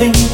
everything